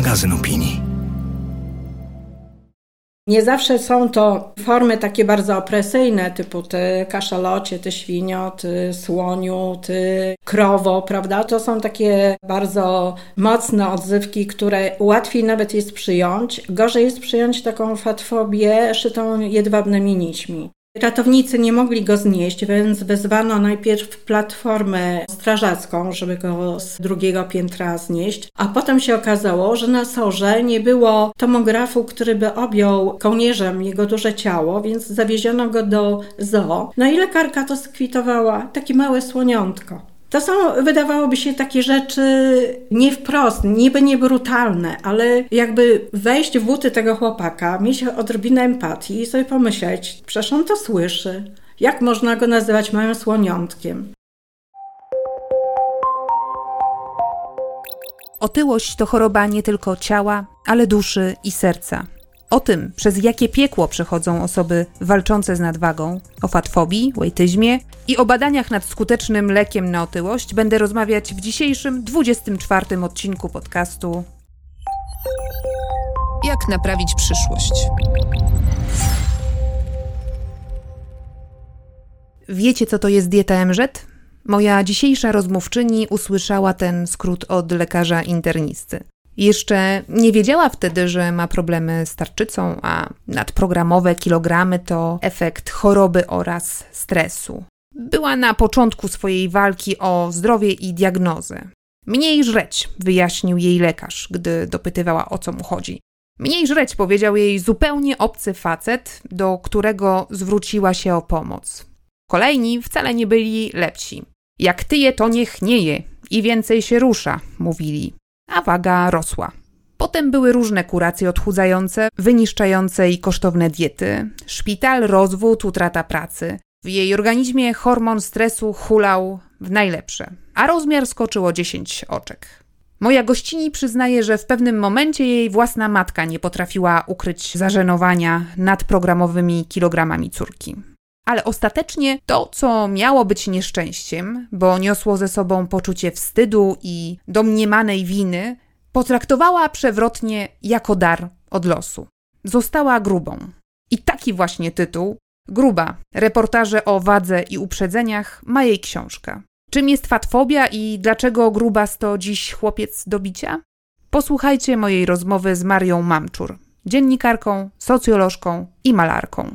magazyn opinii. Nie zawsze są to formy takie bardzo opresyjne, typu ty kaszalocie, ty świnio, ty słoniu, ty krowo, prawda? To są takie bardzo mocne odzywki, które łatwiej nawet jest przyjąć. Gorzej jest przyjąć taką fatfobię szytą jedwabnymi nićmi. Ratownicy nie mogli go znieść, więc wezwano najpierw platformę strażacką, żeby go z drugiego piętra znieść, a potem się okazało, że na sorze nie było tomografu, który by objął kołnierzem jego duże ciało, więc zawieziono go do zoo. No i lekarka to skwitowała, takie małe słoniątko. To są, wydawałoby się, takie rzeczy nie wprost, niby nie brutalne, ale jakby wejść w buty tego chłopaka, mieć odrobinę empatii i sobie pomyśleć, przecież on to słyszy. Jak można go nazywać małym słoniątkiem? Otyłość to choroba nie tylko ciała, ale duszy i serca. O tym, przez jakie piekło przechodzą osoby walczące z nadwagą, o fatfobii, łejtyzmie i o badaniach nad skutecznym lekiem na otyłość będę rozmawiać w dzisiejszym 24 odcinku podcastu Jak naprawić przyszłość? Wiecie, co to jest dieta MZ? Moja dzisiejsza rozmówczyni usłyszała ten skrót od lekarza internisty. Jeszcze nie wiedziała wtedy, że ma problemy z tarczycą, a nadprogramowe kilogramy to efekt choroby oraz stresu. Była na początku swojej walki o zdrowie i diagnozę. Mniej żreć, wyjaśnił jej lekarz, gdy dopytywała o co mu chodzi. Mniej żreć, powiedział jej zupełnie obcy facet, do którego zwróciła się o pomoc. Kolejni wcale nie byli lepsi. Jak tyje, to niech nie je i więcej się rusza, mówili a waga rosła. Potem były różne kuracje odchudzające, wyniszczające i kosztowne diety, szpital, rozwód, utrata pracy. W jej organizmie hormon stresu hulał w najlepsze, a rozmiar skoczył o 10 oczek. Moja gościni przyznaje, że w pewnym momencie jej własna matka nie potrafiła ukryć zażenowania nad programowymi kilogramami córki. Ale ostatecznie to, co miało być nieszczęściem, bo niosło ze sobą poczucie wstydu i domniemanej winy, potraktowała przewrotnie jako dar od losu. Została grubą. I taki właśnie tytuł Gruba reportaże o wadze i uprzedzeniach ma jej książka. Czym jest fatfobia i dlaczego gruba to dziś chłopiec do bicia? Posłuchajcie mojej rozmowy z Marią Mamczur, dziennikarką, socjolożką i malarką.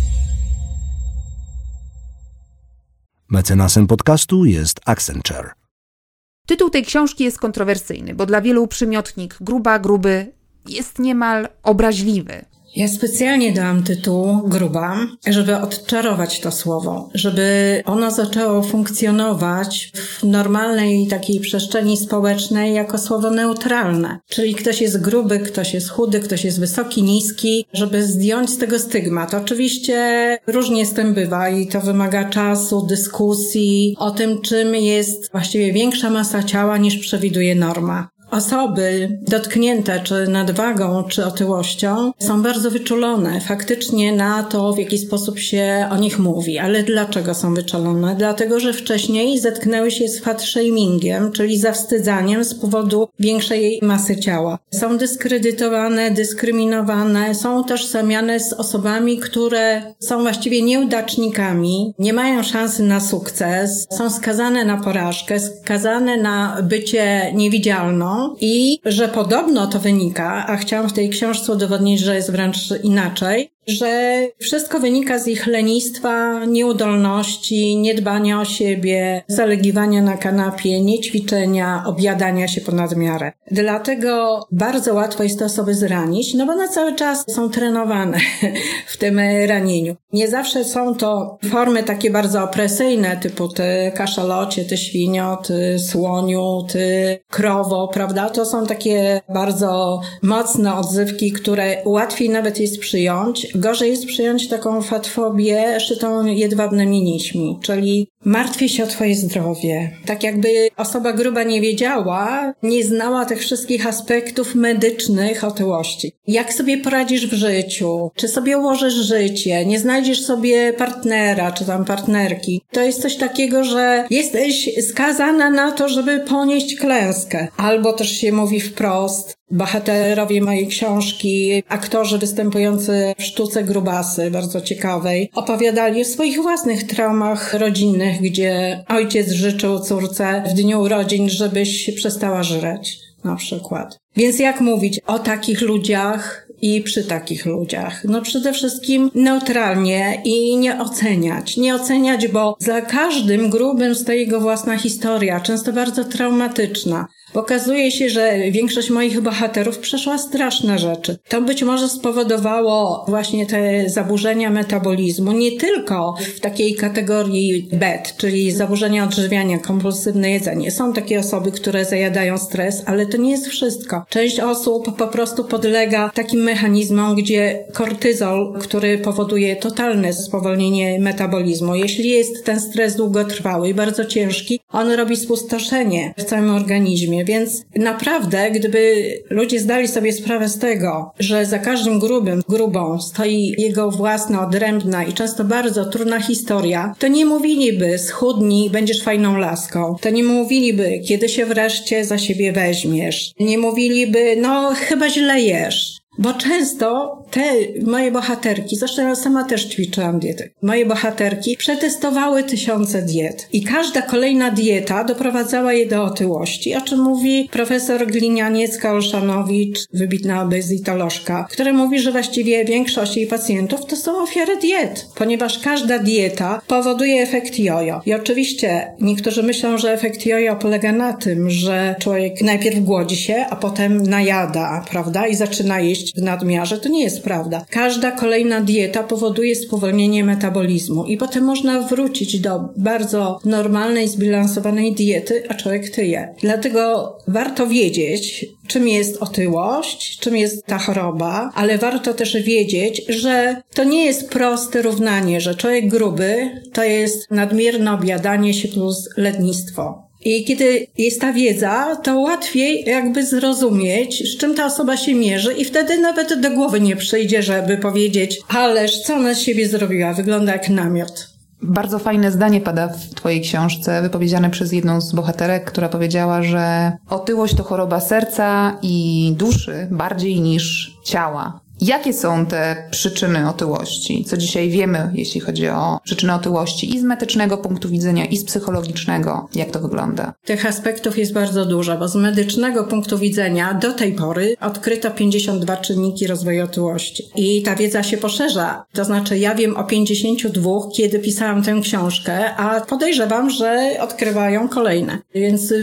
Mecenasem podcastu jest Accenture. Tytuł tej książki jest kontrowersyjny, bo dla wielu przymiotnik gruba, gruby jest niemal obraźliwy. Ja specjalnie dałam tytuł gruba, żeby odczarować to słowo, żeby ono zaczęło funkcjonować w normalnej takiej przestrzeni społecznej jako słowo neutralne. Czyli ktoś jest gruby, ktoś jest chudy, ktoś jest wysoki, niski, żeby zdjąć z tego stygmat. Oczywiście różnie z tym bywa i to wymaga czasu, dyskusji o tym, czym jest właściwie większa masa ciała niż przewiduje norma. Osoby dotknięte czy nadwagą, czy otyłością są bardzo wyczulone faktycznie na to, w jaki sposób się o nich mówi. Ale dlaczego są wyczulone? Dlatego, że wcześniej zetknęły się z fat shamingiem, czyli zawstydzaniem z powodu większej masy ciała. Są dyskredytowane, dyskryminowane, są tożsamiane z osobami, które są właściwie nieudacznikami, nie mają szansy na sukces, są skazane na porażkę, skazane na bycie niewidzialną i że podobno to wynika, a chciałam w tej książce udowodnić, że jest wręcz inaczej, że wszystko wynika z ich lenistwa, nieudolności, niedbania o siebie, zalegiwania na kanapie, niećwiczenia, objadania się ponad miarę. Dlatego bardzo łatwo jest te osoby zranić, no bo na cały czas są trenowane w tym ranieniu. Nie zawsze są to formy takie bardzo opresyjne, typu ty kaszalocie, ty świnio, ty słoniu, ty krowo, prawda? To są takie bardzo mocne odzywki, które łatwiej nawet jest przyjąć. Gorzej jest przyjąć taką fatfobię szytą jedwabnymi nićmi, czyli martwię się o twoje zdrowie. Tak jakby osoba gruba nie wiedziała, nie znała tych wszystkich aspektów medycznych otyłości. Jak sobie poradzisz w życiu? Czy sobie ułożysz życie? Nie znajdziesz sobie partnera, czy tam partnerki. To jest coś takiego, że jesteś skazana na to, żeby ponieść klęskę. Albo też się mówi wprost, Bohaterowie mojej książki, aktorzy występujący w sztuce grubasy, bardzo ciekawej, opowiadali o swoich własnych traumach rodzinnych, gdzie ojciec życzył córce w dniu urodzin, żebyś przestała żreć, na przykład. Więc jak mówić o takich ludziach i przy takich ludziach? No przede wszystkim neutralnie i nie oceniać. Nie oceniać, bo za każdym grubym stoi jego własna historia, często bardzo traumatyczna. Okazuje się, że większość moich bohaterów przeszła straszne rzeczy. To być może spowodowało właśnie te zaburzenia metabolizmu, nie tylko w takiej kategorii BED, czyli zaburzenia odżywiania, kompulsywne jedzenie. Są takie osoby, które zajadają stres, ale to nie jest wszystko. Część osób po prostu podlega takim mechanizmom, gdzie kortyzol, który powoduje totalne spowolnienie metabolizmu. Jeśli jest ten stres długotrwały i bardzo ciężki, on robi spustoszenie w całym organizmie więc naprawdę, gdyby ludzie zdali sobie sprawę z tego, że za każdym grubym, grubą stoi jego własna, odrębna i często bardzo trudna historia, to nie mówiliby schudnij, będziesz fajną laską. To nie mówiliby, kiedy się wreszcie za siebie weźmiesz. Nie mówiliby, no chyba źle jesz. Bo często te moje bohaterki, zresztą ja sama też ćwiczyłam dietę, moje bohaterki przetestowały tysiące diet i każda kolejna dieta doprowadzała je do otyłości, o czym mówi profesor Glinianiec-Olszanowicz, wybitna bezitolożka, która mówi, że właściwie większość jej pacjentów to są ofiary diet, ponieważ każda dieta powoduje efekt jojo. I oczywiście niektórzy myślą, że efekt jojo polega na tym, że człowiek najpierw głodzi się, a potem najada, prawda, i zaczyna jeść w nadmiarze. To nie jest prawda. Każda kolejna dieta powoduje spowolnienie metabolizmu i potem można wrócić do bardzo normalnej, zbilansowanej diety, a człowiek tyje. Dlatego warto wiedzieć, czym jest otyłość, czym jest ta choroba, ale warto też wiedzieć, że to nie jest proste równanie, że człowiek gruby to jest nadmierne objadanie się plus lednictwo. I kiedy jest ta wiedza, to łatwiej jakby zrozumieć, z czym ta osoba się mierzy i wtedy nawet do głowy nie przyjdzie, żeby powiedzieć, ależ co ona z siebie zrobiła, wygląda jak namiot. Bardzo fajne zdanie pada w Twojej książce, wypowiedziane przez jedną z bohaterek, która powiedziała, że otyłość to choroba serca i duszy bardziej niż ciała. Jakie są te przyczyny otyłości? Co dzisiaj wiemy, jeśli chodzi o przyczyny otyłości i z medycznego punktu widzenia, i z psychologicznego? Jak to wygląda? Tych aspektów jest bardzo dużo, bo z medycznego punktu widzenia do tej pory odkryto 52 czynniki rozwoju otyłości. I ta wiedza się poszerza. To znaczy, ja wiem o 52, kiedy pisałam tę książkę, a podejrzewam, że odkrywają kolejne. Więc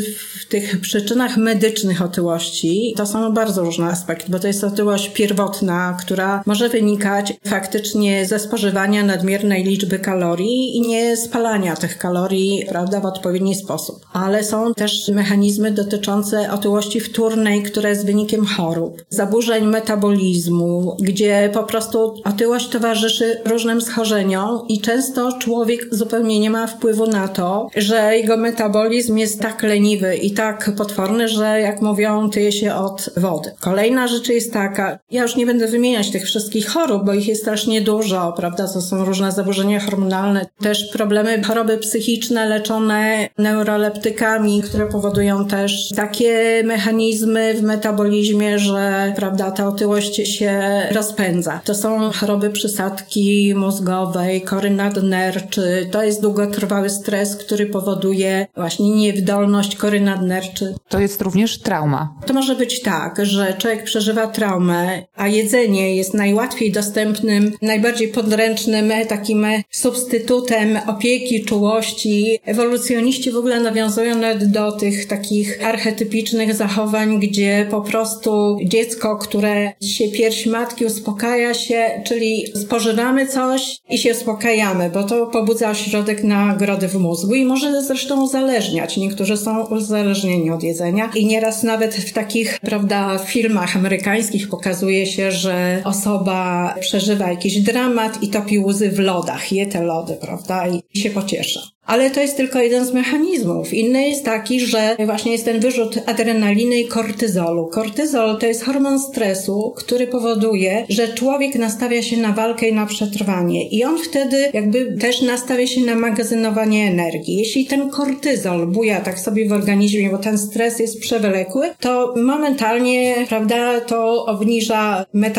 w tych przyczynach medycznych otyłości to są bardzo różne aspekty, bo to jest otyłość pierwotna, która może wynikać faktycznie ze spożywania nadmiernej liczby kalorii i nie spalania tych kalorii, prawda, w odpowiedni sposób. Ale są też mechanizmy dotyczące otyłości wtórnej, która jest wynikiem chorób, zaburzeń metabolizmu, gdzie po prostu otyłość towarzyszy różnym schorzeniom i często człowiek zupełnie nie ma wpływu na to, że jego metabolizm jest tak leniwy i tak potworny, że jak mówią, tyje się od wody. Kolejna rzecz jest taka, ja już nie będę wymieniać tych wszystkich chorób, bo ich jest strasznie dużo, prawda? To są różne zaburzenia hormonalne, też problemy, choroby psychiczne leczone neuroleptykami, które powodują też takie mechanizmy w metabolizmie, że, prawda, ta otyłość się rozpędza. To są choroby przysadki mózgowej, kory nadnerczy. To jest długotrwały stres, który powoduje właśnie niewydolność kory nadnerczy. To jest również trauma. To może być tak, że człowiek przeżywa traumę, a jedzenie jedzenie jest najłatwiej dostępnym, najbardziej podręcznym takim substytutem opieki, czułości. Ewolucjoniści w ogóle nawiązują nawet do tych takich archetypicznych zachowań, gdzie po prostu dziecko, które się pierś matki uspokaja się, czyli spożywamy coś i się uspokajamy, bo to pobudza ośrodek nagrody w mózgu i może zresztą uzależniać. Niektórzy są uzależnieni od jedzenia i nieraz nawet w takich, prawda, filmach amerykańskich pokazuje się, że osoba przeżywa jakiś dramat i topi łzy w lodach, je te lody, prawda, i się pociesza. Ale to jest tylko jeden z mechanizmów. Inny jest taki, że właśnie jest ten wyrzut adrenaliny i kortyzolu. Kortyzol to jest hormon stresu, który powoduje, że człowiek nastawia się na walkę i na przetrwanie. I on wtedy jakby też nastawia się na magazynowanie energii. Jeśli ten kortyzol buja tak sobie w organizmie, bo ten stres jest przewlekły, to momentalnie, prawda, to obniża metabolizm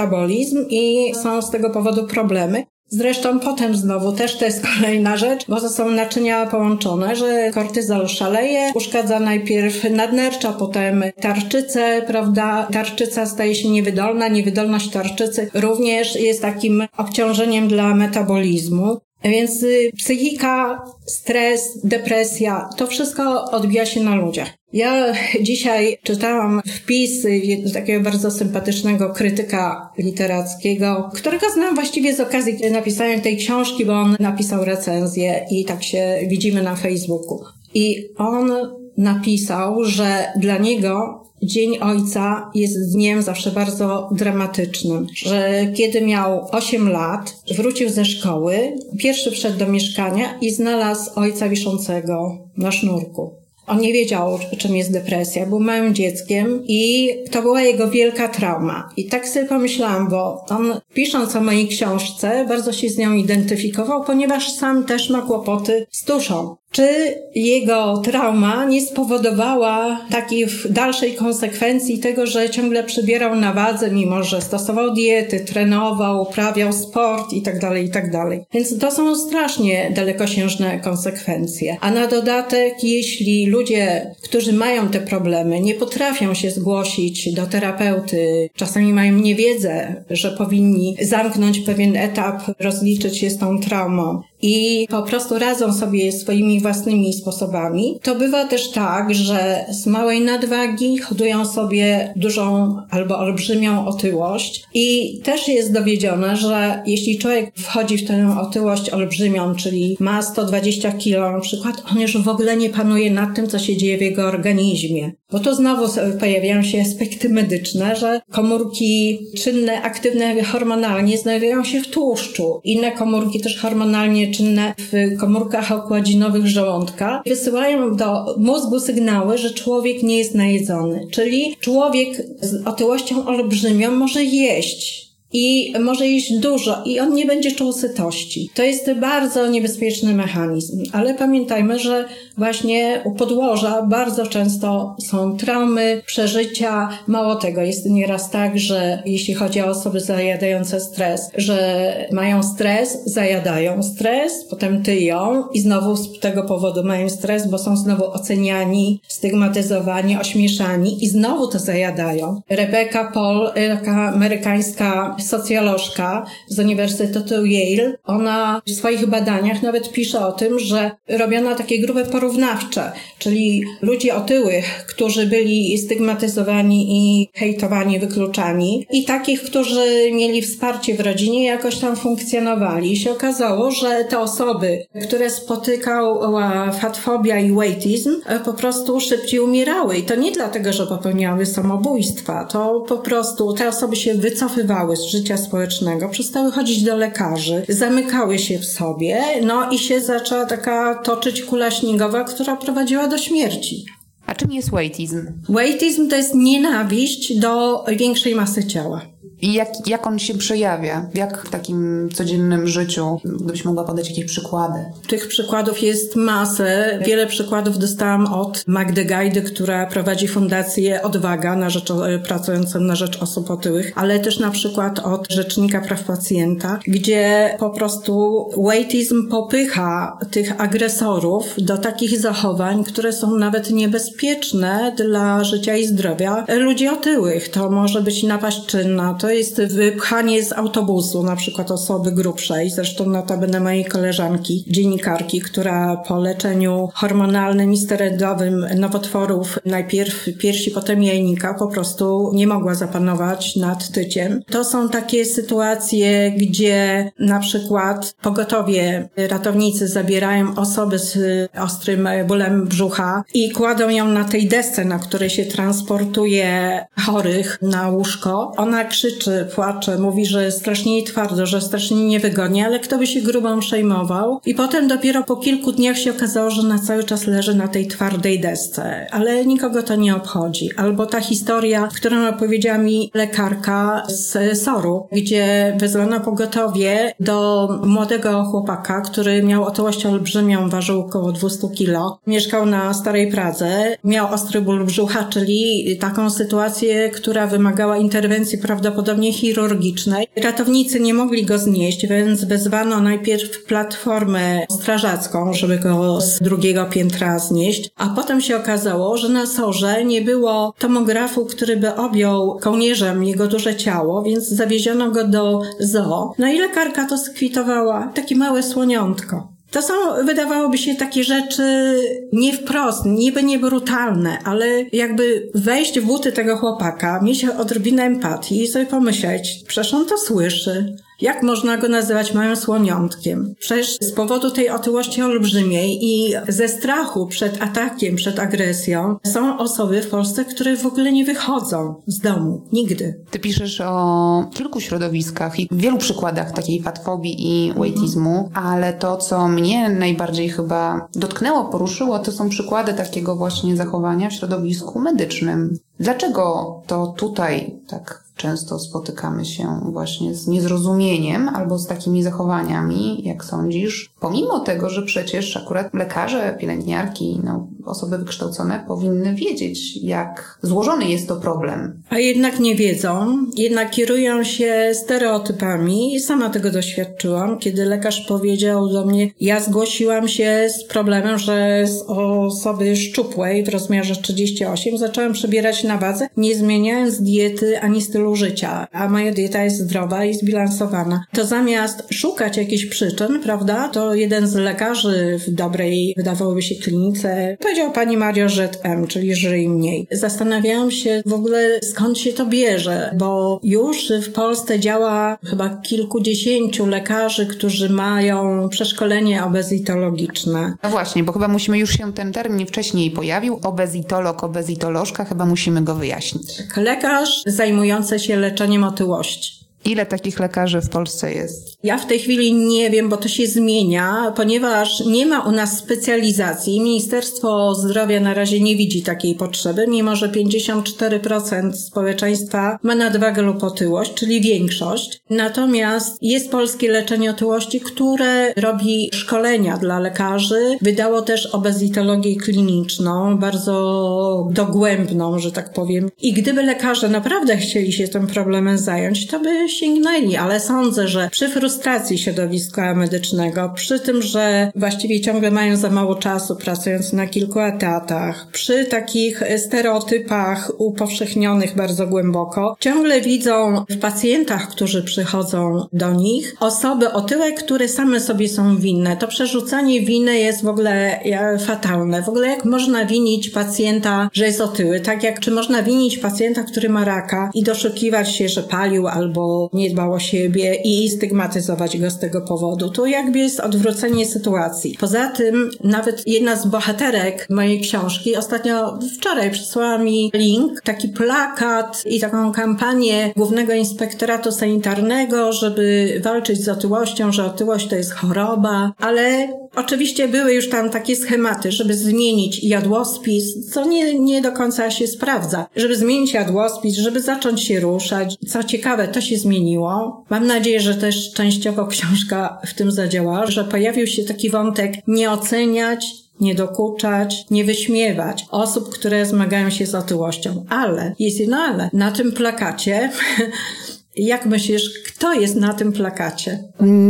i są z tego powodu problemy. Zresztą potem znowu też to jest kolejna rzecz, bo to są naczynia połączone, że kortyzol szaleje, uszkadza najpierw nadnercza, potem tarczycę, prawda? Tarczyca staje się niewydolna, niewydolność tarczycy również jest takim obciążeniem dla metabolizmu. Więc y, psychika, stres, depresja, to wszystko odbija się na ludziach. Ja dzisiaj czytałam wpis takiego bardzo sympatycznego krytyka literackiego, którego znam właściwie z okazji napisania tej książki, bo on napisał recenzję i tak się widzimy na Facebooku. I on napisał, że dla niego Dzień Ojca jest dniem zawsze bardzo dramatycznym, że kiedy miał 8 lat, wrócił ze szkoły, pierwszy wszedł do mieszkania i znalazł ojca wiszącego na sznurku. On nie wiedział, czym jest depresja, był małym dzieckiem i to była jego wielka trauma. I tak sobie pomyślałam, bo on pisząc o mojej książce, bardzo się z nią identyfikował, ponieważ sam też ma kłopoty z duszą. Czy jego trauma nie spowodowała takiej dalszej konsekwencji tego, że ciągle przybierał na wadze, mimo że stosował diety, trenował, uprawiał sport itd., tak itd. Tak Więc to są strasznie dalekosiężne konsekwencje. A na dodatek, jeśli ludzie, którzy mają te problemy, nie potrafią się zgłosić do terapeuty, czasami mają niewiedzę, że powinni zamknąć pewien etap, rozliczyć się z tą traumą, i po prostu radzą sobie swoimi własnymi sposobami, to bywa też tak, że z małej nadwagi hodują sobie dużą albo olbrzymią otyłość i też jest dowiedzione, że jeśli człowiek wchodzi w tę otyłość olbrzymią, czyli ma 120 kilo na przykład, on już w ogóle nie panuje nad tym, co się dzieje w jego organizmie. Bo tu znowu pojawiają się aspekty medyczne, że komórki czynne, aktywne hormonalnie znajdują się w tłuszczu. Inne komórki też hormonalnie czynne w komórkach okładzinowych żołądka wysyłają do mózgu sygnały, że człowiek nie jest najedzony. Czyli człowiek z otyłością olbrzymią może jeść, i może jeść dużo i on nie będzie czuł sytości. To jest bardzo niebezpieczny mechanizm, ale pamiętajmy, że właśnie u podłoża bardzo często są traumy, przeżycia. Mało tego, jest nieraz tak, że jeśli chodzi o osoby zajadające stres, że mają stres, zajadają stres, potem tyją i znowu z tego powodu mają stres, bo są znowu oceniani, stygmatyzowani, ośmieszani i znowu to zajadają. Rebecca Paul, taka amerykańska socjolożka z Uniwersytetu Yale, ona w swoich badaniach nawet pisze o tym, że robiono takie grupy porównawcze, czyli ludzi otyłych, którzy byli stygmatyzowani i hejtowani, wykluczani i takich, którzy mieli wsparcie w rodzinie, jakoś tam funkcjonowali. I się okazało, że te osoby, które spotykała fatfobia i weightism, po prostu szybciej umierały. I to nie dlatego, że popełniały samobójstwa, to po prostu te osoby się wycofywały z życia społecznego, przestały chodzić do lekarzy, zamykały się w sobie, no i się zaczęła taka toczyć kula śniegowa, która prowadziła do śmierci. A czym jest weightism? Weightism to jest nienawiść do większej masy ciała. I jak, jak on się przejawia? Jak w takim codziennym życiu? Gdybyś mogła podać jakieś przykłady. Tych przykładów jest masę. Wiele przykładów dostałam od Magdy Gajdy, która prowadzi fundację Odwaga na rzecz, e, pracującą na rzecz osób otyłych, ale też na przykład od Rzecznika Praw Pacjenta, gdzie po prostu weightism popycha tych agresorów do takich zachowań, które są nawet niebezpieczne dla życia i zdrowia ludzi otyłych. To może być napaść czynna, to to jest wypchanie z autobusu, na przykład osoby grubszej, zresztą notabene mojej koleżanki, dziennikarki, która po leczeniu hormonalnym i sterydowym nowotworów, najpierw piersi, potem jajnika, po prostu nie mogła zapanować nad tyciem. To są takie sytuacje, gdzie na przykład pogotowie ratownicy zabierają osobę z ostrym bólem brzucha i kładą ją na tej desce, na której się transportuje chorych na łóżko. Ona krzyczy, płacze, mówi, że strasznie jej twardo, że strasznie niewygodnie, ale kto by się grubą przejmował. I potem dopiero po kilku dniach się okazało, że na cały czas leży na tej twardej desce, ale nikogo to nie obchodzi. Albo ta historia, którą opowiedziała mi lekarka z Soru, gdzie wezwano pogotowie do młodego chłopaka, który miał otyłość olbrzymią, ważył około 200 kilo. Mieszkał na Starej Pradze, miał ostry ból brzucha, czyli taką sytuację, która wymagała interwencji prawdopodobnie chirurgicznej. Ratownicy nie mogli go znieść, więc wezwano najpierw platformę strażacką, żeby go z drugiego piętra znieść, a potem się okazało, że na sorze nie było tomografu, który by objął kołnierzem jego duże ciało, więc zawieziono go do zoo. No i lekarka to skwitowała, takie małe słoniątko. To są, wydawałoby się, takie rzeczy nie wprost, niby nie brutalne, ale jakby wejść w buty tego chłopaka, mieć odrobinę empatii i sobie pomyśleć, przecież on to słyszy. Jak można go nazywać małym słoniątkiem? Przecież z powodu tej otyłości olbrzymiej i ze strachu przed atakiem, przed agresją są osoby w Polsce, które w ogóle nie wychodzą z domu. Nigdy. Ty piszesz o kilku środowiskach i wielu przykładach takiej fatfobii i waitismu, ale to, co mnie najbardziej chyba dotknęło, poruszyło, to są przykłady takiego właśnie zachowania w środowisku medycznym. Dlaczego to tutaj tak często spotykamy się właśnie z niezrozumieniem albo z takimi zachowaniami, jak sądzisz, pomimo tego, że przecież akurat lekarze, pielęgniarki, no, osoby wykształcone powinny wiedzieć, jak złożony jest to problem. A jednak nie wiedzą, jednak kierują się stereotypami i sama tego doświadczyłam, kiedy lekarz powiedział do mnie, ja zgłosiłam się z problemem, że z osoby szczupłej w rozmiarze 38 zaczęłam przebierać na wadze, nie zmieniając diety ani stylu życia, a moja dieta jest zdrowa i zbilansowana. To zamiast szukać jakichś przyczyn, prawda, to jeden z lekarzy w dobrej, wydawałoby się, klinice powiedział pani Mario, że M, czyli żyj mniej. Zastanawiałam się w ogóle skąd się to bierze, bo już w Polsce działa chyba kilkudziesięciu lekarzy, którzy mają przeszkolenie obezitologiczne. No właśnie, bo chyba musimy już się ten termin wcześniej pojawił. Obezitolog, obezitolożka, chyba musimy go wyjaśnić. Lekarz zajmujący się leczeniem otyłości. Ile takich lekarzy w Polsce jest? Ja w tej chwili nie wiem, bo to się zmienia, ponieważ nie ma u nas specjalizacji. Ministerstwo Zdrowia na razie nie widzi takiej potrzeby, mimo że 54% społeczeństwa ma nadwagę lub otyłość, czyli większość. Natomiast jest polskie leczenie otyłości, które robi szkolenia dla lekarzy. Wydało też obezitologię kliniczną, bardzo dogłębną, że tak powiem. I gdyby lekarze naprawdę chcieli się tym problemem zająć, to by sięgnęli, ale sądzę, że przy frustracji środowiska medycznego, przy tym, że właściwie ciągle mają za mało czasu pracując na kilku etatach, przy takich stereotypach upowszechnionych bardzo głęboko, ciągle widzą w pacjentach, którzy przychodzą do nich, osoby otyłe, które same sobie są winne. To przerzucanie winy jest w ogóle fatalne. W ogóle jak można winić pacjenta, że jest otyły? Tak jak czy można winić pacjenta, który ma raka i doszukiwać się, że palił albo nie dbał o siebie i stygmatyzować go z tego powodu. To jakby jest odwrócenie sytuacji. Poza tym nawet jedna z bohaterek mojej książki ostatnio wczoraj przysłała mi link, taki plakat i taką kampanię Głównego Inspektoratu Sanitarnego, żeby walczyć z otyłością, że otyłość to jest choroba, ale oczywiście były już tam takie schematy, żeby zmienić jadłospis, co nie, nie do końca się sprawdza. Żeby zmienić jadłospis, żeby zacząć się ruszać. Co ciekawe, to się zmieniło. Mam nadzieję, że też częściowo książka w tym zadziała, że pojawił się taki wątek nie oceniać, nie dokuczać, nie wyśmiewać osób, które zmagają się z otyłością. Ale, jest jedno ale, na tym plakacie Jak myślisz, kto jest na tym plakacie?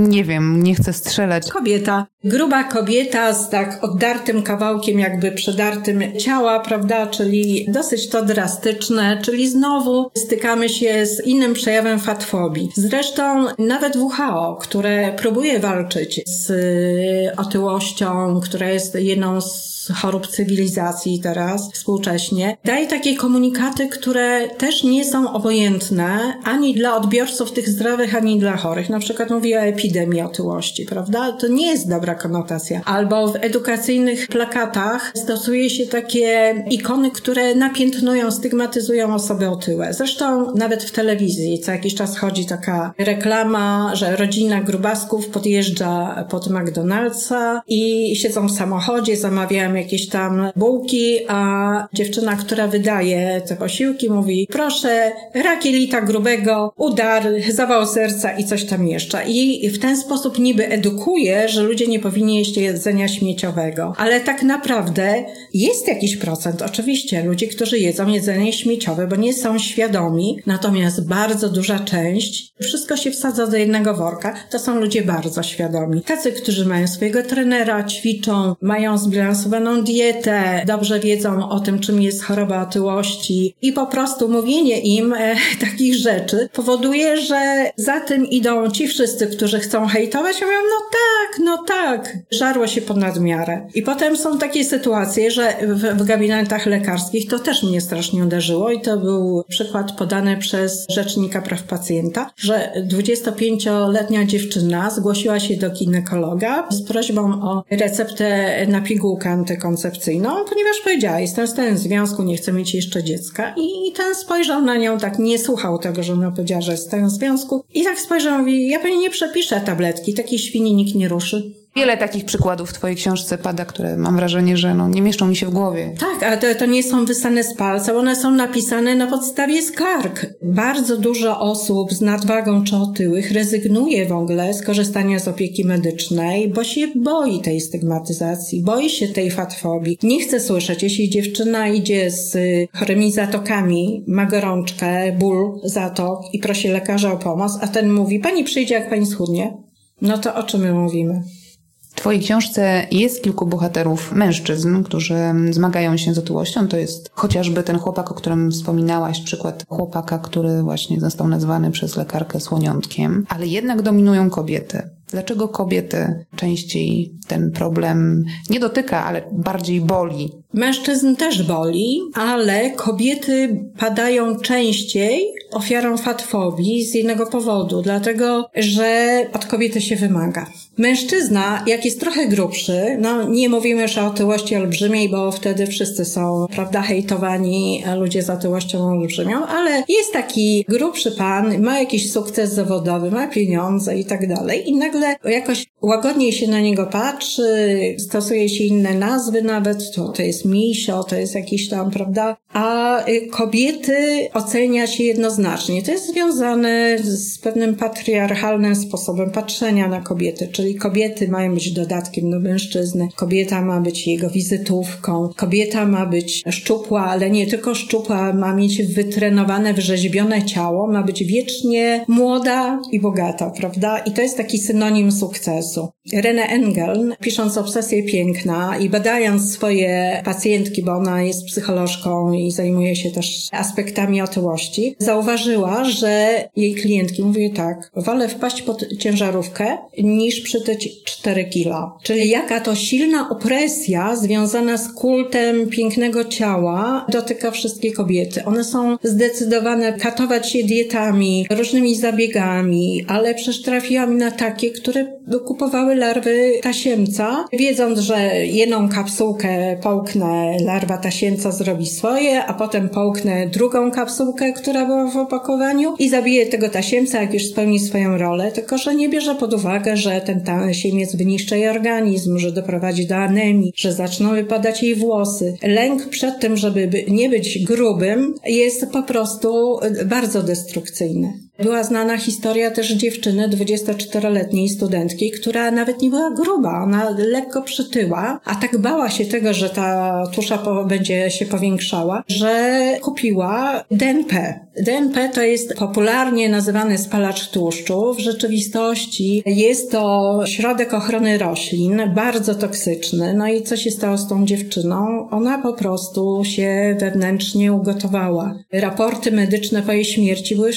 Nie wiem, nie chcę strzelać. Kobieta. gruba kobieta z tak oddartym kawałkiem, jakby przedartym ciała, prawda, czyli dosyć to drastyczne, czyli znowu stykamy się z innym przejawem fatfobii. Zresztą nawet WHO, które próbuje walczyć z otyłością, która jest jedną z chorób cywilizacji teraz, współcześnie, daje takie komunikaty, które też nie są obojętne ani dla odbiorców tych zdrowych, ani dla chorych. Na przykład mówi o epidemii otyłości, prawda? To nie jest dobra konotacja. Albo w edukacyjnych plakatach stosuje się takie ikony, które napiętnują, stygmatyzują osoby otyłe. Zresztą nawet w telewizji co jakiś czas chodzi taka reklama, że rodzina grubasków podjeżdża pod McDonald'sa i siedzą w samochodzie, zamawiają jakieś tam bułki, a dziewczyna, która wydaje te posiłki mówi proszę, rakielita grubego, udar, zawał serca i coś tam jeszcze. I w ten sposób niby edukuje, że ludzie nie powinni jeść jedzenia śmieciowego. Ale tak naprawdę jest jakiś procent, oczywiście, ludzi, którzy jedzą jedzenie śmieciowe, bo nie są świadomi, natomiast bardzo duża część, wszystko się wsadza do jednego worka, to są ludzie bardzo świadomi. Tacy, którzy mają swojego trenera, ćwiczą, mają dietę, dobrze wiedzą o tym, czym jest choroba otyłości i po prostu mówienie im e, takich rzeczy powoduje, że za tym idą ci wszyscy, którzy chcą hejtować, mówią, no tak, no tak, żarło się ponad miarę. I potem są takie sytuacje, że w, w gabinetach lekarskich to też mnie strasznie uderzyło i to był przykład podany przez Rzecznika Praw Pacjenta, że 25-letnia dziewczyna zgłosiła się do ginekologa z prośbą o receptę na pigułkę antykoncepcyjną, ponieważ powiedziała, jestem w tym związku, nie chcę mieć jeszcze dziecka. I ten spojrzał na nią, tak nie słuchał tego, że ona powiedziała, że jest w związku. I tak spojrzał i mówi, ja pani nie przepiszę tabletki, takiej świni nikt nie ruszy. Wiele takich przykładów w Twojej książce pada, które mam wrażenie, że no, nie mieszczą mi się w głowie. Tak, ale to, to nie są wysane z palca, one są napisane na podstawie skarg. Bardzo dużo osób z nadwagą czy otyłych rezygnuje w ogóle z korzystania z opieki medycznej, bo się boi tej stygmatyzacji, boi się tej fatfobii. Nie chce słyszeć, jeśli dziewczyna idzie z chorymi zatokami, ma gorączkę, ból zatok i prosi lekarza o pomoc, a ten mówi, pani przyjdzie jak pani schudnie. No to o czym my mówimy? Twojej książce jest kilku bohaterów mężczyzn, którzy zmagają się z otyłością. To jest chociażby ten chłopak, o którym wspominałaś, przykład chłopaka, który właśnie został nazwany przez lekarkę słoniątkiem, ale jednak dominują kobiety. Dlaczego kobiety częściej ten problem nie dotyka, ale bardziej boli? Mężczyzn też boli, ale kobiety padają częściej ofiarą fatfobii z jednego powodu, dlatego że od kobiety się wymaga. Mężczyzna, jak jest trochę grubszy, no nie mówimy już o otyłości olbrzymiej, bo wtedy wszyscy są, prawda, hejtowani ludzie z otyłością olbrzymią, ale jest taki grubszy pan, ma jakiś sukces zawodowy, ma pieniądze i tak dalej i nagle jakoś łagodniej się na niego patrzy, stosuje się inne nazwy nawet, to, to jest misio, to jest jakiś tam, prawda, a y, kobiety ocenia się jednoznacznie. To jest związane z pewnym patriarchalnym sposobem patrzenia na kobiety, czyli kobiety mają być dodatkiem do mężczyzny, kobieta ma być jego wizytówką, kobieta ma być szczupła, ale nie tylko szczupła, ma mieć wytrenowane, wyrzeźbione ciało, ma być wiecznie młoda i bogata, prawda? I to jest taki synonim sukcesu. Rene Engel, pisząc Obsesję Piękna i badając swoje pacjentki, bo ona jest psycholożką i zajmuje się też aspektami otyłości, zauważyła, że jej klientki mówiły tak, wolę wpaść pod ciężarówkę niż przytyć 4 kilo. Czyli jaka to silna opresja związana z kultem pięknego ciała dotyka wszystkie kobiety. One są zdecydowane katować się dietami, różnymi zabiegami, ale przecież trafiłam na takie, które kupowały larwy tasiemca, wiedząc, że jedną kapsułkę połknę, larwa tasiemca zrobi swoje, a potem połknę drugą kapsułkę, która była w opakowaniu i zabiję tego tasiemca, jak już spełni swoją rolę, tylko że nie bierze pod uwagę, że ten tasiemiec wyniszcza jej organizm, że doprowadzi do anemii, że zaczną wypadać jej włosy. Lęk przed tym, żeby nie być grubym jest po prostu bardzo destrukcyjny. Była znana historia też dziewczyny, 24-letniej studentki, która nawet nie była gruba, ona lekko przytyła, a tak bała się tego, że ta tusza będzie się powiększała, że kupiła DNP. DNP to jest popularnie nazywany spalacz tłuszczu. W rzeczywistości jest to środek ochrony roślin, bardzo toksyczny. No i co się stało z tą dziewczyną? Ona po prostu się wewnętrznie ugotowała. Raporty medyczne po jej śmierci były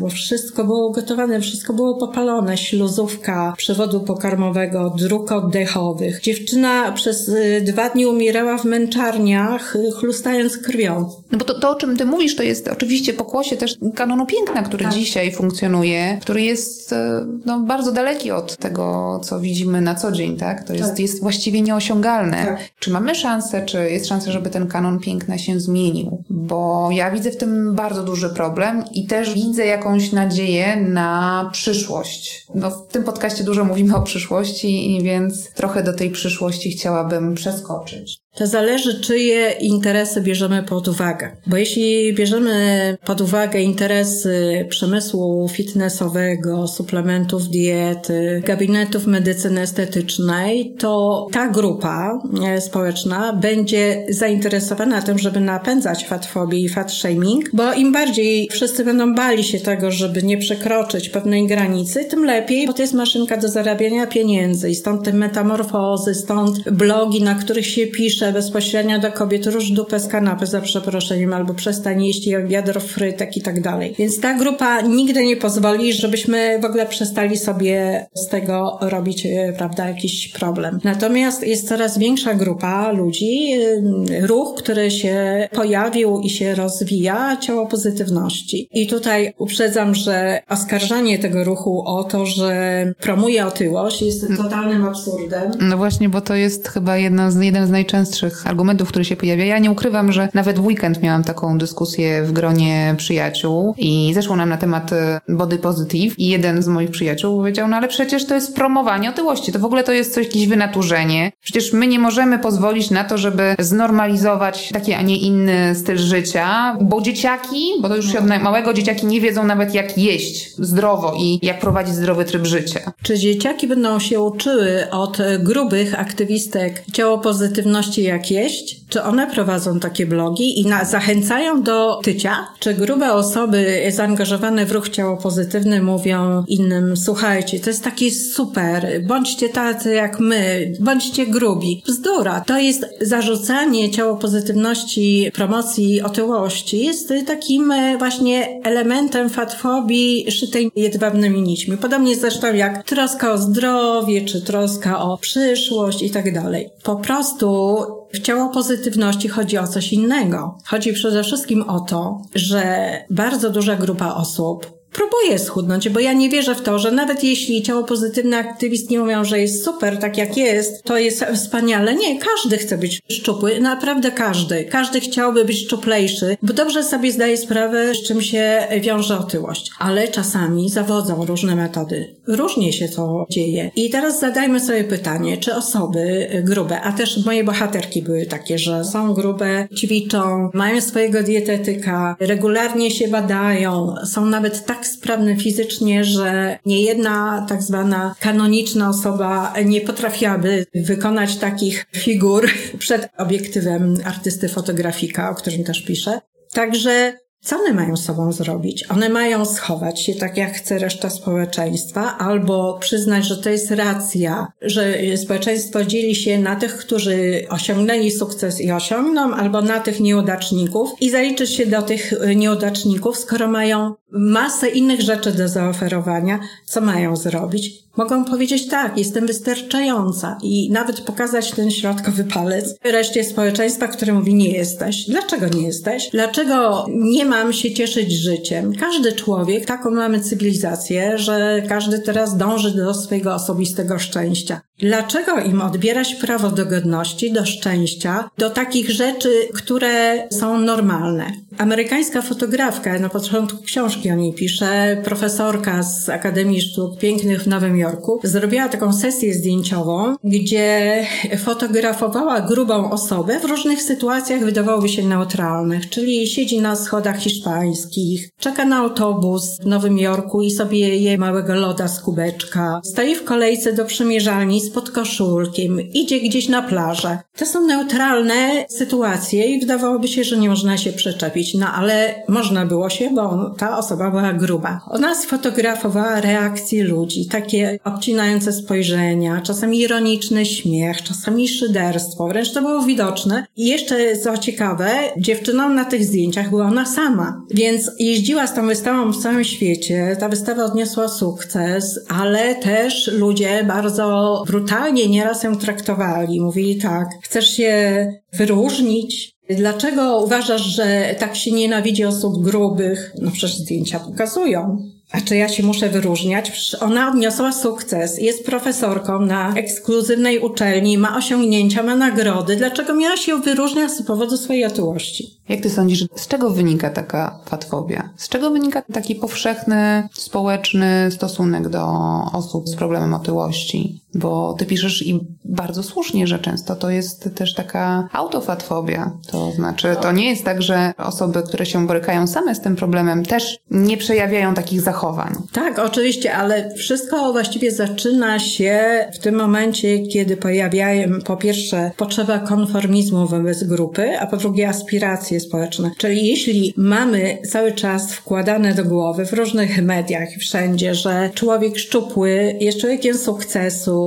bo wszystko było ugotowane, wszystko było popalone. Śluzówka przewodu pokarmowego, dróg oddechowych. Dziewczyna przez y, dwa dni umierała w męczarniach, y, chlustając krwią. No bo to, to, o czym ty mówisz, to jest oczywiście pokłosie też kanonu piękna, który tak. dzisiaj funkcjonuje, który jest e, no, bardzo daleki od tego, co widzimy na co dzień, tak? To jest, tak. jest właściwie nieosiągalne. Tak. Czy mamy szansę, czy jest szansa, żeby ten kanon piękna się zmienił? Bo ja widzę w tym bardzo duży problem i też widzę jakąś nadzieję na przyszłość. No, w tym podcaście dużo mówimy o przyszłości, więc trochę do tej przyszłości chciałabym przeskoczyć. To zależy, czyje interesy bierzemy pod uwagę. Bo jeśli bierzemy pod uwagę interesy przemysłu fitnessowego, suplementów diety, gabinetów medycyny estetycznej, to ta grupa e, społeczna będzie zainteresowana tym, żeby napędzać fatfobię i fat shaming, bo im bardziej wszyscy będą bali się tego, żeby nie przekroczyć pewnej granicy, tym lepiej, bo to jest maszynka do zarabiania pieniędzy i stąd te metamorfozy, stąd blogi, na których się pisze, pisze bezpośrednio do kobiet róż dupę z kanapy za przeproszeniem albo przestań jeść wiadro frytek i tak dalej. Więc ta grupa nigdy nie pozwoli, żebyśmy w ogóle przestali sobie z tego robić, e, prawda, jakiś problem. Natomiast jest coraz większa grupa ludzi, e, ruch, który się pojawił i się rozwija, ciało pozytywności. I tutaj uprzedzam, że oskarżanie tego ruchu o to, że promuje otyłość jest totalnym absurdem. No właśnie, bo to jest chyba jedna z, jeden z najczęstszych najczęstszych argumentów, które się pojawia. Ja nie ukrywam, że nawet w weekend miałam taką dyskusję w gronie przyjaciół i zeszło nam na temat e, body positive i jeden z moich przyjaciół powiedział, no ale przecież to jest promowanie otyłości, to w ogóle to jest coś, jakieś wynaturzenie. Przecież my nie możemy pozwolić na to, żeby znormalizować taki, a nie inny styl życia, bo dzieciaki, bo to już się od małego dzieciaki nie wiedzą nawet jak jeść zdrowo i jak prowadzić zdrowy tryb życia. Czy dzieciaki będą się uczyły od grubych aktywistek ciało pozytywności jak jeść, czy one prowadzą takie blogi i na, zachęcają do tycia? Czy grube osoby zaangażowane w ruch ciało pozytywny mówią innym, słuchajcie, to jest taki super, bądźcie tacy jak my, bądźcie grubi. Bzdura. To jest zarzucanie ciało pozytywności, promocji otyłości jest takim e, właśnie elementem fatfobii szytej jedwabnymi nićmi. Podobnie zresztą jak troska o zdrowie, czy troska o przyszłość i tak dalej. Po prostu w ciało pozytywności chodzi o coś innego. Chodzi przede wszystkim o to, że bardzo duża grupa osób próbuję schudnąć, bo ja nie wierzę w to, że nawet jeśli ciało pozytywne aktywistki mówią, że jest super, tak jak jest, to jest wspaniale. Nie, każdy chce być szczupły, naprawdę każdy. Każdy chciałby być szczuplejszy, bo dobrze sobie zdaje sprawę, z czym się wiąże otyłość. Ale czasami zawodzą różne metody. Różnie się to dzieje. I teraz zadajmy sobie pytanie, czy osoby grube, a też moje bohaterki były takie, że są grube, ćwiczą, mają swojego dietetyka, regularnie się badają, są nawet tak tak sprawny fizycznie, że niejedna tak zwana kanoniczna osoba nie potrafiłaby wykonać takich figur przed obiektywem artysty fotografika, o którym też piszę. Także co one mają sobą zrobić? One mają schować się tak, jak chce reszta społeczeństwa, albo przyznać, że to jest racja, że społeczeństwo dzieli się na tych, którzy osiągnęli sukces i osiągną, albo na tych nieudaczników i zaliczyć się do tych nieudaczników, skoro mają masę innych rzeczy do zaoferowania, co mają zrobić? Mogą powiedzieć tak, jestem wystarczająca i nawet pokazać ten środkowy palec reszcie społeczeństwa, które mówi nie jesteś. Dlaczego nie jesteś? Dlaczego nie mam się cieszyć życiem? Każdy człowiek, taką mamy cywilizację, że każdy teraz dąży do swojego osobistego szczęścia. Dlaczego im odbierać prawo do godności, do szczęścia, do takich rzeczy, które są normalne? Amerykańska fotografka, na początku książki o niej pisze, profesorka z Akademii Sztuk Pięknych w Nowym Jorku, zrobiła taką sesję zdjęciową, gdzie fotografowała grubą osobę w różnych sytuacjach wydawałoby się neutralnych, czyli siedzi na schodach hiszpańskich, czeka na autobus w Nowym Jorku i sobie je małego loda z kubeczka, stoi w kolejce do przymierzalni z podkoszulkiem, idzie gdzieś na plażę. To są neutralne sytuacje i wydawałoby się, że nie można się przyczepić, no ale można było się, bo ta osoba była gruba. Ona sfotografowała reakcje ludzi, takie obcinające spojrzenia, czasami ironiczny śmiech, czasami szyderstwo, wręcz to było widoczne. I jeszcze co ciekawe, dziewczyną na tych zdjęciach była ona sama, więc jeździła z tą wystawą w całym świecie. Ta wystawa odniosła sukces, ale też ludzie bardzo brutalnie nieraz ją traktowali. Mówili tak, chcesz się wyróżnić, Dlaczego uważasz, że tak się nienawidzi osób grubych? No przecież zdjęcia pokazują. A czy ja się muszę wyróżniać? Przecież ona odniosła sukces, jest profesorką na ekskluzywnej uczelni, ma osiągnięcia, ma nagrody. Dlaczego miała się wyróżniać z powodu swojej otyłości? Jak ty sądzisz, z czego wynika taka fatfobia? Z czego wynika taki powszechny, społeczny stosunek do osób z problemem otyłości? Bo ty piszesz i bardzo słusznie, że często to jest też taka autofatfobia. To znaczy, to nie jest tak, że osoby, które się borykają same z tym problemem, też nie przejawiają takich zachowań. Tak, oczywiście, ale wszystko właściwie zaczyna się w tym momencie, kiedy pojawiają po pierwsze potrzeba konformizmu wobec grupy, a po drugie aspiracje społeczne. Czyli jeśli mamy cały czas wkładane do głowy w różnych mediach, wszędzie, że człowiek szczupły jest człowiekiem sukcesu,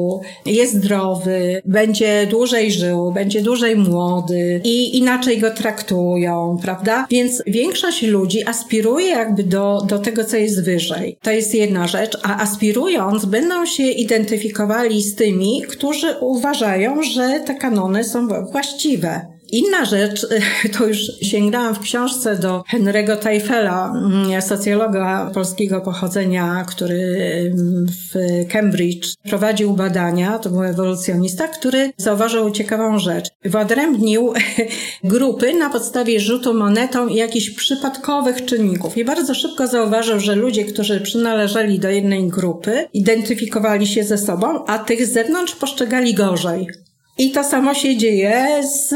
jest zdrowy, będzie dłużej żył, będzie dłużej młody i inaczej go traktują, prawda? Więc większość ludzi aspiruje jakby do, do tego, co jest wyżej. To jest jedna rzecz, a aspirując będą się identyfikowali z tymi, którzy uważają, że te kanony są właściwe. Inna rzecz, to już sięgnęłam w książce do Henry'ego Teifela, mm, socjologa polskiego pochodzenia, który mm, w Cambridge prowadził badania, to był ewolucjonista, który zauważył ciekawą rzecz. Wyodrębnił grupy na podstawie rzutu monetą i jakichś przypadkowych czynników. I bardzo szybko zauważył, że ludzie, którzy przynależeli do jednej grupy, identyfikowali się ze sobą, a tych z zewnątrz postrzegali gorzej. I to samo się dzieje z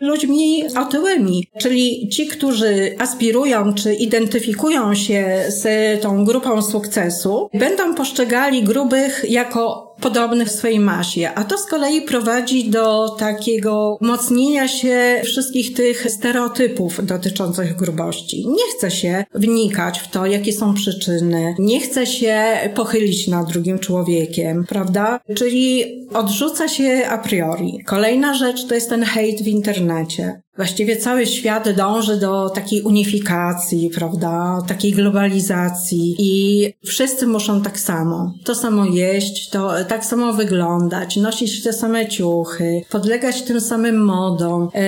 ludźmi otyłymi, czyli ci, którzy aspirują czy identyfikują się z tą grupą sukcesu, będą postrzegali grubych jako podobnych w swojej masie, a to z kolei prowadzi do takiego umocnienia się wszystkich tych stereotypów dotyczących grubości. Nie chce się wnikać w to, jakie są przyczyny, nie chce się pochylić nad drugim człowiekiem, prawda? Czyli odrzuca się a priori. Kolejna rzecz to jest ten hejt w internecie. Właściwie cały świat dąży do takiej unifikacji, prawda, takiej globalizacji i wszyscy muszą tak samo. To samo jeść, to tak samo wyglądać, nosić te same ciuchy, podlegać tym samym modom yy,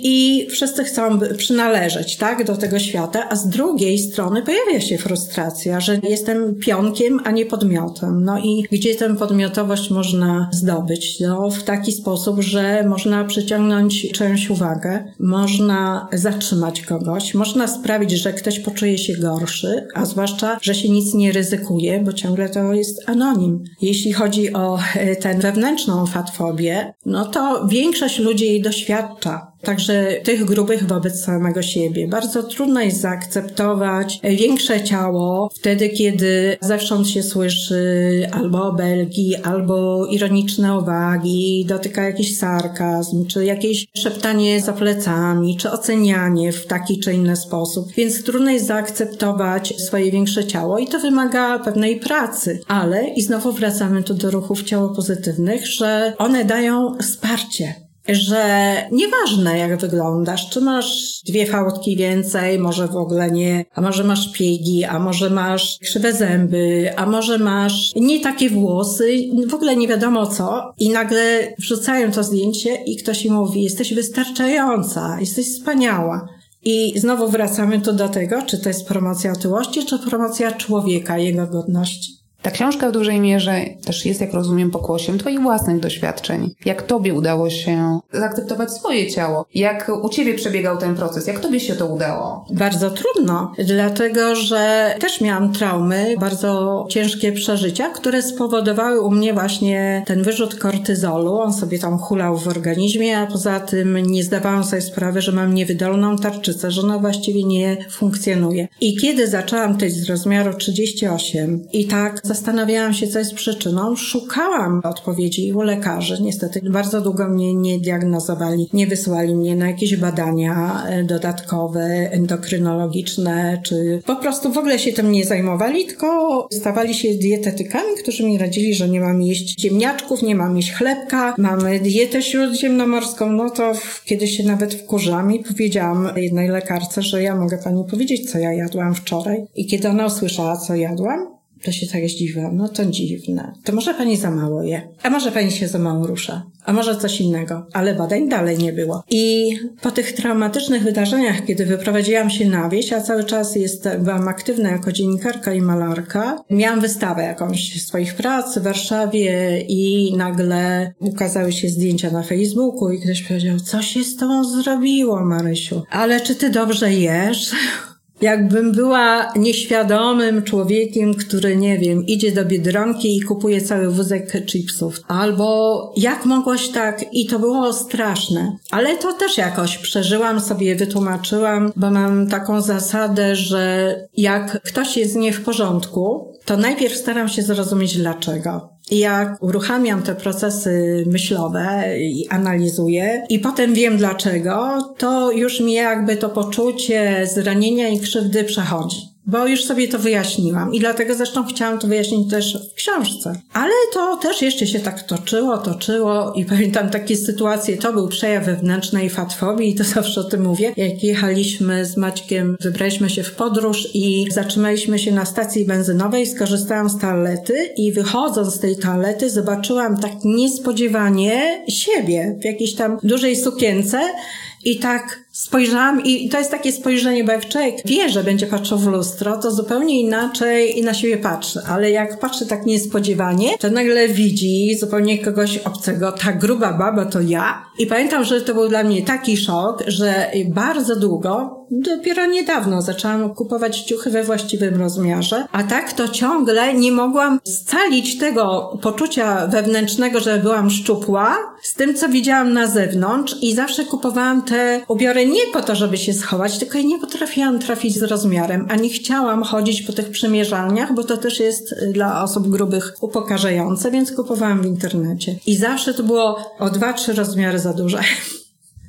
i wszyscy chcą przynależeć, tak, do tego świata, a z drugiej strony pojawia się frustracja, że jestem pionkiem, a nie podmiotem. No i gdzie tę podmiotowość można zdobyć? No, w taki sposób, że można przyciągnąć czyjąś uwagę, można zatrzymać kogoś, można sprawić, że ktoś poczuje się gorszy, a zwłaszcza, że się nic nie ryzykuje, bo ciągle to jest anonim. Jeśli chodzi o e, tę wewnętrzną fatfobię, no to większość ludzi jej doświadcza. Także tych grubych wobec samego siebie. Bardzo trudno jest zaakceptować większe ciało wtedy, kiedy zewsząd się słyszy albo obelgi, albo ironiczne uwagi, dotyka jakiś sarkazm, czy jakieś szeptanie za plecami, czy ocenianie w taki czy inny sposób. Więc trudno jest zaakceptować swoje większe ciało i to wymaga pewnej pracy. Ale, i znowu wracamy tu do ruchów ciało pozytywnych, że one dają wsparcie że nieważne jak wyglądasz, czy masz dwie fałdki więcej, może w ogóle nie, a może masz piegi, a może masz krzywe zęby, a może masz nie takie włosy, w ogóle nie wiadomo co i nagle wrzucają to zdjęcie i ktoś im mówi, jesteś wystarczająca, jesteś wspaniała. I znowu wracamy tu do tego, czy to jest promocja otyłości, czy promocja człowieka, jego godności. Ta książka w dużej mierze też jest, jak rozumiem, pokłosiem Twoich własnych doświadczeń. Jak Tobie udało się zaakceptować swoje ciało? Jak u Ciebie przebiegał ten proces? Jak Tobie się to udało? Bardzo trudno, dlatego że też miałam traumy, bardzo ciężkie przeżycia, które spowodowały u mnie właśnie ten wyrzut kortyzolu. On sobie tam hulał w organizmie, a poza tym nie zdawałam sobie sprawy, że mam niewydolną tarczycę, że ona właściwie nie funkcjonuje. I kiedy zaczęłam tej z rozmiaru 38 i tak zastanawiałam się, co jest przyczyną, szukałam odpowiedzi u lekarzy. Niestety bardzo długo mnie nie diagnozowali, nie wysłali mnie na jakieś badania e, dodatkowe, endokrynologiczne, czy po prostu w ogóle się tym nie zajmowali, tylko stawali się dietetykami, którzy mi radzili, że nie mam jeść ziemniaczków, nie mam jeść chlebka, mamy dietę śródziemnomorską, no to kiedyś się nawet wkurzyłam i powiedziałam jednej lekarce, że ja mogę pani powiedzieć, co ja jadłam wczoraj. I kiedy ona usłyszała, co jadłam, to się tak zdziwiłam. No to dziwne. To może pani za mało je. A może pani się za mało rusza. A może coś innego. Ale badań dalej nie było. I po tych traumatycznych wydarzeniach, kiedy wyprowadziłam się na wieś, a cały czas jest, byłam aktywna jako dziennikarka i malarka, miałam wystawę jakąś swoich prac w Warszawie i nagle ukazały się zdjęcia na Facebooku i ktoś powiedział, co się z tobą zrobiło, Marysiu? Ale czy ty dobrze jesz? Jakbym była nieświadomym człowiekiem, który, nie wiem, idzie do Biedronki i kupuje cały wózek chipsów. Albo jak mogłaś tak? I to było straszne. Ale to też jakoś przeżyłam sobie, wytłumaczyłam, bo mam taką zasadę, że jak ktoś jest nie w porządku, to najpierw staram się zrozumieć dlaczego. Jak uruchamiam te procesy myślowe i analizuję i potem wiem dlaczego, to już mi jakby to poczucie zranienia i krzywdy przechodzi bo już sobie to wyjaśniłam i dlatego zresztą chciałam to wyjaśnić też w książce. Ale to też jeszcze się tak toczyło, toczyło i pamiętam takie sytuacje, to był przejaw wewnętrznej fatfobii i to zawsze o tym mówię. Jak jechaliśmy z Maćkiem, wybraliśmy się w podróż i zatrzymaliśmy się na stacji benzynowej, skorzystałam z toalety i wychodząc z tej toalety zobaczyłam tak niespodziewanie siebie w jakiejś tam dużej sukience i tak spojrzałam i to jest takie spojrzenie, bo jak człowiek wie, że będzie patrzył w lustro, to zupełnie inaczej i na siebie patrzy. Ale jak patrzy tak niespodziewanie, to nagle widzi zupełnie kogoś obcego. Ta gruba baba to ja. I pamiętam, że to był dla mnie taki szok, że bardzo długo, dopiero niedawno zaczęłam kupować ciuchy we właściwym rozmiarze, a tak to ciągle nie mogłam scalić tego poczucia wewnętrznego, że byłam szczupła z tym, co widziałam na zewnątrz i zawsze kupowałam te ubiory nie po to, żeby się schować, tylko ja nie potrafiłam trafić z rozmiarem, a nie chciałam chodzić po tych przymierzalniach, bo to też jest y, dla osób grubych upokarzające, więc kupowałam w internecie. I zawsze to było o dwa, trzy rozmiary za duże.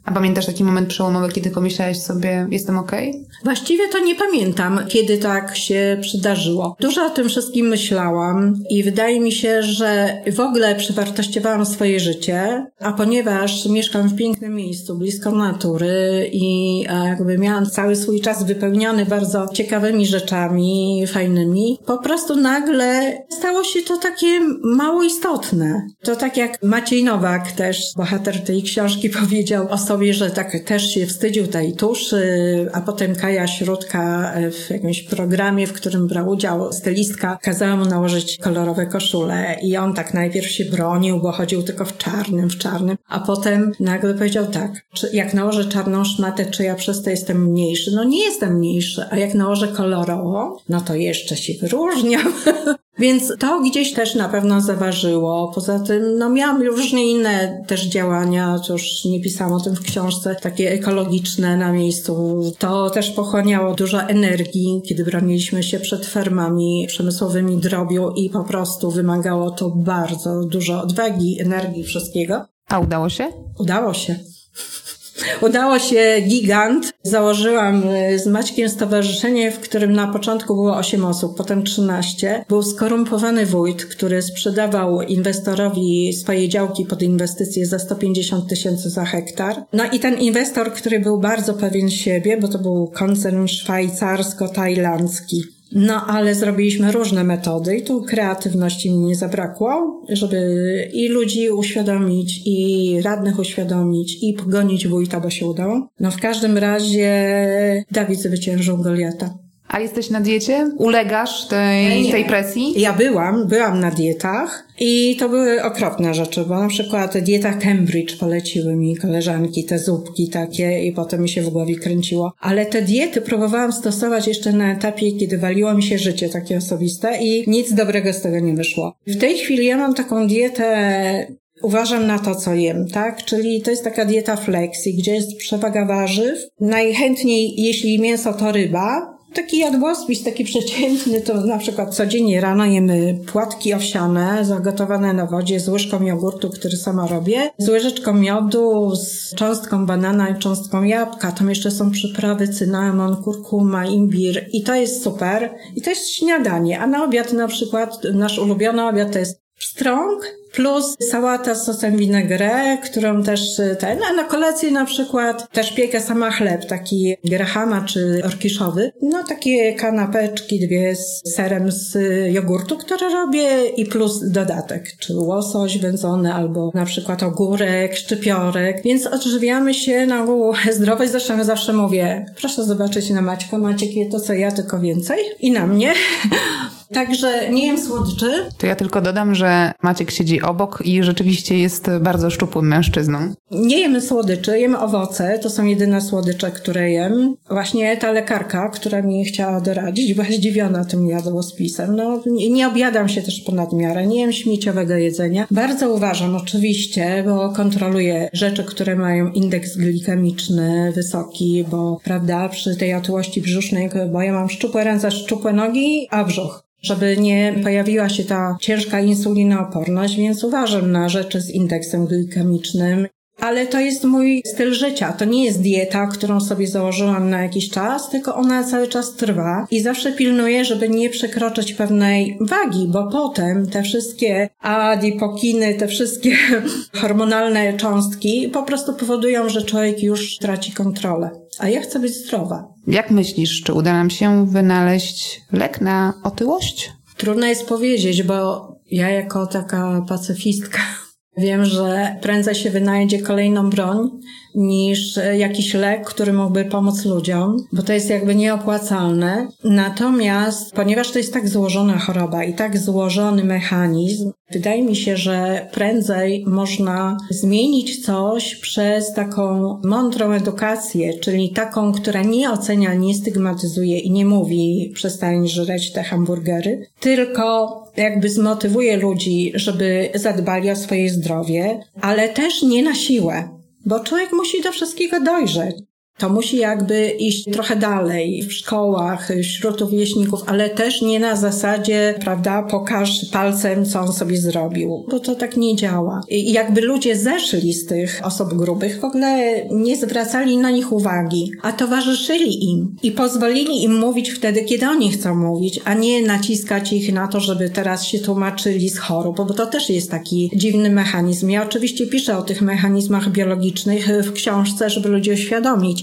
A pamiętasz taki moment przełomowy, kiedy pomyślałaś sobie, jestem okej? Okay? Właściwie to nie pamiętam, kiedy tak się przydarzyło. Dużo o tym wszystkim myślałam i wydaje mi się, że w ogóle przewartościowałam swoje życie, a ponieważ mieszkam w pięknym miejscu, blisko natury i jakby miałam cały swój czas wypełniony bardzo ciekawymi rzeczami, fajnymi, po prostu nagle stało się to takie mało istotne. To tak jak Maciej Nowak też, bohater tej książki powiedział o że tak też się wstydził tej tuszy, a potem Kaja Śródka w jakimś programie, w którym brał udział stylistka, kazała mu nałożyć kolorowe koszule i on tak najpierw się bronił, bo chodził tylko w czarnym, w czarnym, a potem nagle powiedział tak, czy jak nałożę czarną szmatę, czy ja przez to jestem mniejszy? No nie jestem mniejszy, a jak nałożę kolorową, no to jeszcze się wyróżniam. Więc to gdzieś też na pewno zaważyło. Poza tym, no miałam różne inne też działania, już nie pisałam o tym w książce, takie ekologiczne na miejscu. To też pochłaniało dużo energii, kiedy broniliśmy się przed fermami przemysłowymi drobiu i po prostu wymagało to bardzo dużo odwagi, energii, wszystkiego. A udało się? Udało się. Udało się gigant. Założyłam y, z Maćkiem stowarzyszenie, w którym na początku było 8 osób, potem 13. Był skorumpowany wójt, który sprzedawał inwestorowi swoje działki pod inwestycje za 150 tysięcy za hektar. No i ten inwestor, który był bardzo pewien siebie, bo to był koncern szwajcarsko-tajlandzki. No, ale zrobiliśmy różne metody i tu kreatywności mi nie zabrakło, żeby i ludzi uświadomić, i radnych uświadomić, i pogonić wójta, bo się udało. No, w każdym razie Dawid zwyciężył Goliata. A jesteś na diecie? Ulegasz tej, tej presji? Ja byłam, byłam na dietach i to były okropne rzeczy, bo na przykład dieta Cambridge poleciły mi koleżanki, te zupki takie i potem mi się w głowie kręciło. Ale te diety próbowałam stosować jeszcze na etapie, kiedy waliło mi się życie takie osobiste i nic dobrego z tego nie wyszło. W tej chwili ja mam taką dietę uważam na to, co jem, tak? Czyli to jest taka dieta flexi, gdzie jest przewaga warzyw. Najchętniej, jeśli mięso, to ryba. Taki jadłospis, taki przeciętny, to na przykład codziennie rano jemy płatki owsiane, zagotowane na wodzie z łyżką jogurtu, który sama robię, z łyżeczką miodu, z cząstką banana i cząstką jabłka. Tam jeszcze są przyprawy, cynamon, kurkuma, imbir i to jest super. I to jest śniadanie. A na obiad na przykład, nasz ulubiony obiad to jest pstrąg, plus sałata z sosem vinaigrette, którą też y, ten, a na kolację na przykład też piekę sama chleb, taki grahama czy orkiszowy. No takie kanapeczki dwie z serem z jogurtu, które robię i plus dodatek, czy łosoś wędzony albo na przykład ogórek, szczypiorek, więc odżywiamy się na ogół zdrowo i zresztą zawsze mówię, proszę zobaczyć na Maćka, Maciek je to co ja, tylko więcej i na mnie. Także nie jem słodyczy. To ja tylko dodam, że Maciek siedzi obok i rzeczywiście jest bardzo szczupłym mężczyzną. Nie jemy słodyczy, jemy owoce. To są jedyne słodycze, które jem. Właśnie ta lekarka, która mi chciała doradzić, była zdziwiona tym jadłospisem. No, nie, nie objadam się też ponad miarę. Nie jem śmieciowego jedzenia. Bardzo uważam oczywiście, bo kontroluję rzeczy, które mają indeks glikemiczny wysoki, bo prawda, przy tej otyłości brzusznej, bo ja mam szczupłe ręce, szczupłe nogi, a brzuch żeby nie pojawiła się ta ciężka insulinooporność, więc uważam na rzeczy z indeksem glikemicznym. Ale to jest mój styl życia. To nie jest dieta, którą sobie założyłam na jakiś czas, tylko ona cały czas trwa i zawsze pilnuję, żeby nie przekroczyć pewnej wagi, bo potem te wszystkie adipokiny, te wszystkie hormonalne cząstki po prostu powodują, że człowiek już traci kontrolę. A ja chcę być zdrowa. Jak myślisz, czy uda nam się wynaleźć lek na otyłość? Trudno jest powiedzieć, bo ja jako taka pacyfistka wiem, że prędzej się wynajdzie kolejną broń niż jakiś lek, który mógłby pomóc ludziom, bo to jest jakby nieopłacalne. Natomiast, ponieważ to jest tak złożona choroba i tak złożony mechanizm, wydaje mi się, że prędzej można zmienić coś przez taką mądrą edukację, czyli taką, która nie ocenia, nie stygmatyzuje i nie mówi przestań żreć te hamburgery, tylko jakby zmotywuje ludzi, żeby zadbali o swoje zdrowie, ale też nie na siłę. Bo człowiek musi do wszystkiego dojrzeć. To musi jakby iść trochę dalej w szkołach, wśród rówieśników, ale też nie na zasadzie, prawda, pokaż palcem, co on sobie zrobił, bo to tak nie działa. I jakby ludzie zeszli z tych osób grubych, w ogóle nie zwracali na nich uwagi, a towarzyszyli im i pozwolili im mówić wtedy, kiedy oni chcą mówić, a nie naciskać ich na to, żeby teraz się tłumaczyli z chorób, bo to też jest taki dziwny mechanizm. Ja oczywiście piszę o tych mechanizmach biologicznych w książce, żeby ludzi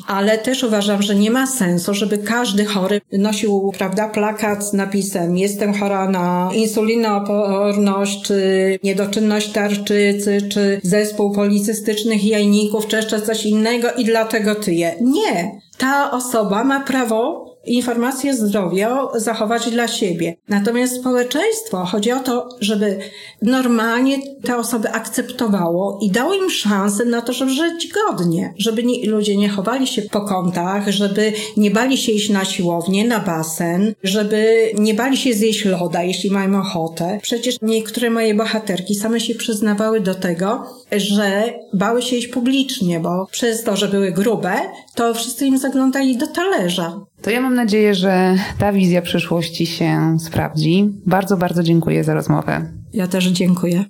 ale też uważam, że nie ma sensu, żeby każdy chory nosił, prawda, plakat z napisem jestem chora na insulinooporność, czy niedoczynność tarczycy, czy zespół policystycznych jajników, czy jeszcze coś innego i dlatego tyję. Nie! Ta osoba ma prawo informacje zdrowia zachować dla siebie. Natomiast społeczeństwo chodzi o to, żeby normalnie te osoby akceptowało i dało im szansę na to, żeby żyć godnie, żeby nie, ludzie nie chowali się po kątach, żeby nie bali się iść na siłownię, na basen, żeby nie bali się zjeść loda, jeśli mają ochotę. Przecież niektóre moje bohaterki same się przyznawały do tego, że bały się iść publicznie, bo przez to, że były grube, to wszyscy im zaglądali do talerza. To ja mam nadzieję, że ta wizja przyszłości się sprawdzi. Bardzo, bardzo dziękuję za rozmowę. Ja też dziękuję.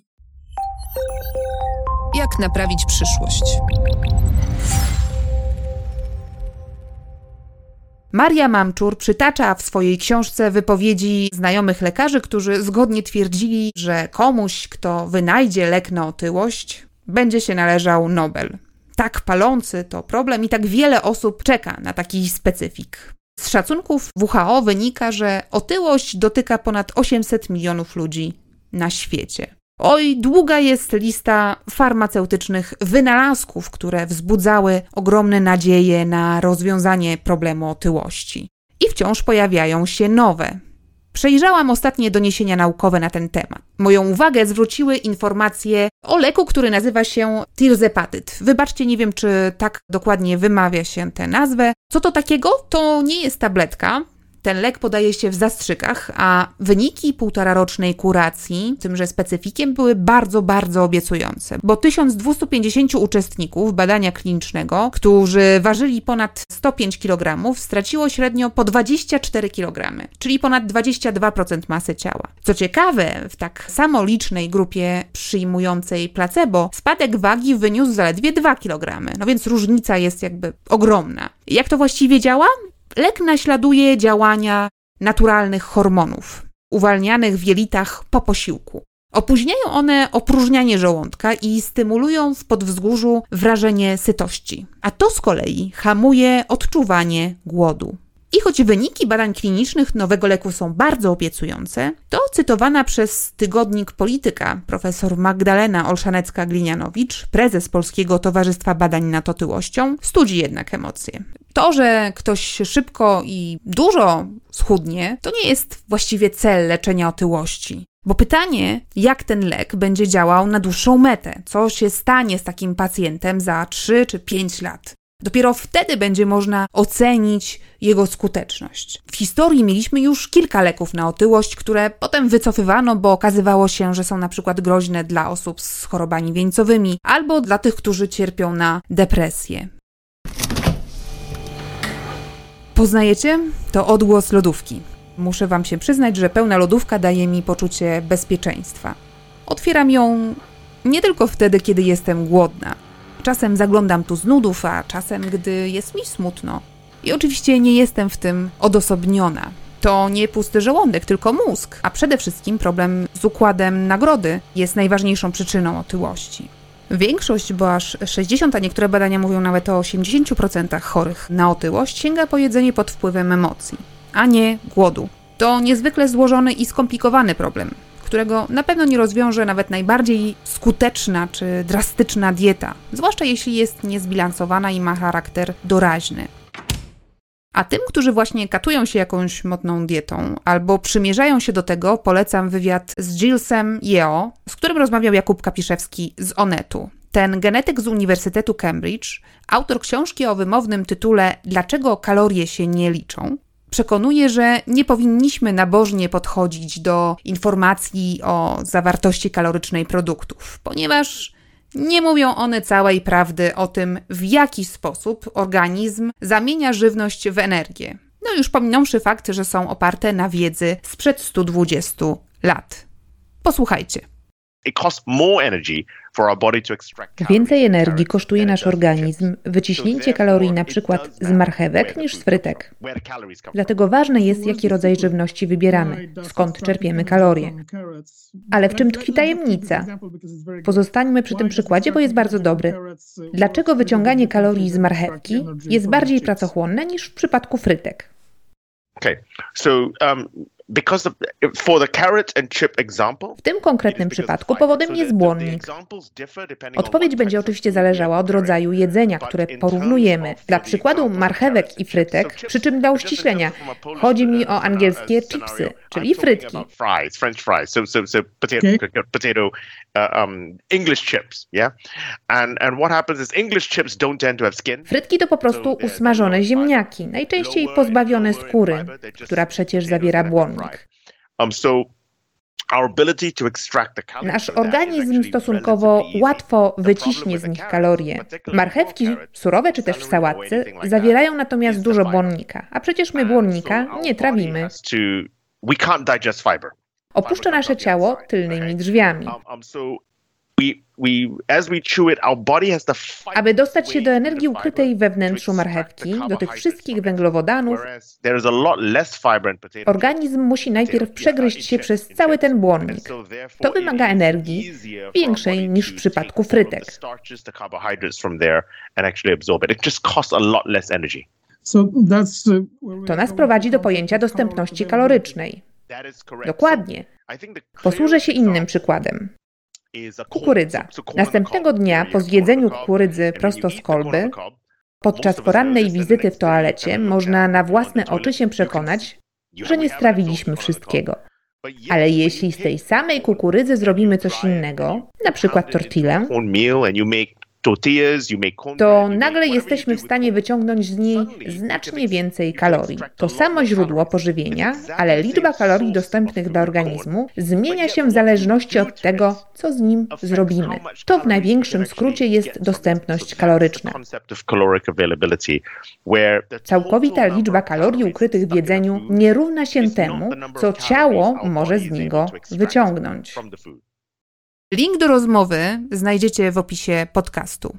Jak naprawić przyszłość? Maria Mamczur przytacza w swojej książce wypowiedzi znajomych lekarzy, którzy zgodnie twierdzili, że komuś, kto wynajdzie lek na otyłość, będzie się należał Nobel. Tak palący to problem i tak wiele osób czeka na taki specyfik. Z szacunków WHO wynika, że otyłość dotyka ponad 800 milionów ludzi na świecie. Oj, długa jest lista farmaceutycznych wynalazków, które wzbudzały ogromne nadzieje na rozwiązanie problemu otyłości. I wciąż pojawiają się nowe. Przejrzałam ostatnie doniesienia naukowe na ten temat. Moją uwagę zwróciły informacje o leku, który nazywa się tirzepatyt. Wybaczcie, nie wiem, czy tak dokładnie wymawia się tę nazwę. Co to takiego? To nie jest tabletka, ten lek podaje się w zastrzykach, a wyniki półtorarocznej kuracji, tymże specyfikiem, były bardzo, bardzo obiecujące, bo 1250 uczestników badania klinicznego, którzy ważyli ponad 105 kg, straciło średnio po 24 kg, czyli ponad 22% masy ciała. Co ciekawe, w tak samo licznej grupie przyjmującej placebo spadek wagi wyniósł zaledwie 2 kg, no więc różnica jest jakby ogromna. Jak to właściwie działa? Lek naśladuje działania naturalnych hormonów, uwalnianych w jelitach po posiłku. Opóźniają one opróżnianie żołądka i stymulują w podwzgórzu wrażenie sytości, a to z kolei hamuje odczuwanie głodu. I choć wyniki badań klinicznych nowego leku są bardzo obiecujące, to cytowana przez tygodnik Polityka profesor Magdalena Olszanecka-Glinianowicz, prezes Polskiego Towarzystwa Badań nad Otyłością, studzi jednak emocje. To, że ktoś szybko i dużo schudnie, to nie jest właściwie cel leczenia otyłości. Bo pytanie, jak ten lek będzie działał na dłuższą metę, co się stanie z takim pacjentem za 3 czy 5 lat. Dopiero wtedy będzie można ocenić jego skuteczność. W historii mieliśmy już kilka leków na otyłość, które potem wycofywano, bo okazywało się, że są na przykład groźne dla osób z chorobami wieńcowymi albo dla tych, którzy cierpią na depresję. Poznajecie? To odgłos lodówki. Muszę Wam się przyznać, że pełna lodówka daje mi poczucie bezpieczeństwa. Otwieram ją nie tylko wtedy, kiedy jestem głodna. Czasem zaglądam tu z nudów, a czasem, gdy jest mi smutno. I oczywiście nie jestem w tym odosobniona. To nie pusty żołądek, tylko mózg, a przede wszystkim problem z układem nagrody jest najważniejszą przyczyną otyłości. Większość, bo aż 60, a niektóre badania mówią nawet o 80% chorych na otyłość, sięga po jedzenie pod wpływem emocji, a nie głodu. To niezwykle złożony i skomplikowany problem, którego na pewno nie rozwiąże nawet najbardziej skuteczna czy drastyczna dieta, zwłaszcza jeśli jest niezbilansowana i ma charakter doraźny. A tym, którzy właśnie katują się jakąś modną dietą albo przymierzają się do tego, polecam wywiad z Gillesem Yeo, z którym rozmawiał Jakub Kapiszewski z Onetu. Ten genetyk z Uniwersytetu Cambridge, autor książki o wymownym tytule Dlaczego kalorie się nie liczą, przekonuje, że nie powinniśmy nabożnie podchodzić do informacji o zawartości kalorycznej produktów, ponieważ nie mówią one całej prawdy o tym, w jaki sposób organizm zamienia żywność w energię. No już pominąwszy fakt, że są oparte na wiedzy sprzed 120 lat. Posłuchajcie. Więcej energii kosztuje nasz organizm wyciśnięcie kalorii na przykład z marchewek niż z frytek. Dlatego ważne jest, jaki rodzaj żywności wybieramy, skąd czerpiemy kalorie. Ale w czym tkwi tajemnica? Pozostańmy przy tym przykładzie, bo jest bardzo dobry. Dlaczego wyciąganie kalorii z marchewki jest bardziej pracochłonne niż w przypadku frytek? Okay, so um, w tym konkretnym przypadku powodem jest błonnik. Odpowiedź będzie oczywiście zależała od rodzaju jedzenia, które porównujemy. Dla przykładu marchewek i frytek, przy czym dla uściślenia, chodzi mi o angielskie chipsy, czyli frytki. Frytki to po prostu usmażone ziemniaki, najczęściej pozbawione skóry, która przecież zawiera błonnik. Um, Nasz organizm stosunkowo łatwo wyciśnie z nich kalorie. Marchewki, surowe czy też w sałatce, zawierają natomiast dużo błonnika, a przecież my błonnika nie trawimy. Opuszcza nasze ciało tylnymi drzwiami. Aby dostać się do energii ukrytej we wnętrzu marchewki, do tych wszystkich węglowodanów, organizm musi najpierw przegryźć się przez cały ten błonnik. To wymaga energii większej niż w przypadku frytek. To nas prowadzi do pojęcia dostępności kalorycznej. Dokładnie. Posłużę się innym przykładem. Kukurydza. Następnego dnia po zjedzeniu kukurydzy prosto z kolby Podczas porannej wizyty w toalecie można na własne oczy się przekonać, że nie strawiliśmy wszystkiego. Ale jeśli z tej samej kukurydzy zrobimy coś innego, na przykład tortillę, to nagle jesteśmy w stanie wyciągnąć z niej znacznie więcej kalorii. To samo źródło pożywienia, ale liczba kalorii dostępnych dla organizmu zmienia się w zależności od tego, co z nim zrobimy. To w największym skrócie jest dostępność kaloryczna. Całkowita liczba kalorii ukrytych w jedzeniu nie równa się temu, co ciało może z niego wyciągnąć. Link do rozmowy znajdziecie w opisie podcastu.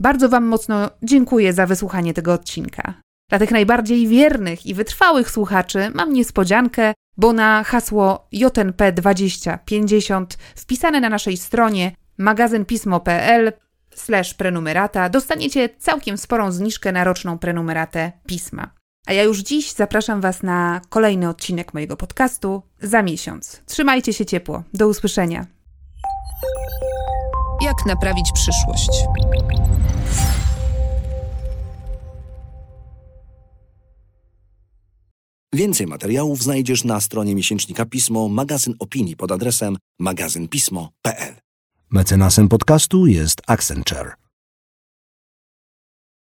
Bardzo Wam mocno dziękuję za wysłuchanie tego odcinka. Dla tych najbardziej wiernych i wytrwałych słuchaczy mam niespodziankę, bo na hasło JNP2050 wpisane na naszej stronie magazynpismo.pl slash prenumerata dostaniecie całkiem sporą zniżkę na roczną prenumeratę pisma. A ja już dziś zapraszam Was na kolejny odcinek mojego podcastu za miesiąc. Trzymajcie się ciepło. Do usłyszenia. Jak naprawić przyszłość? Więcej materiałów znajdziesz na stronie miesięcznika Pismo, magazyn opinii pod adresem magazynpismo.pl. Mecenasem podcastu jest Accenture.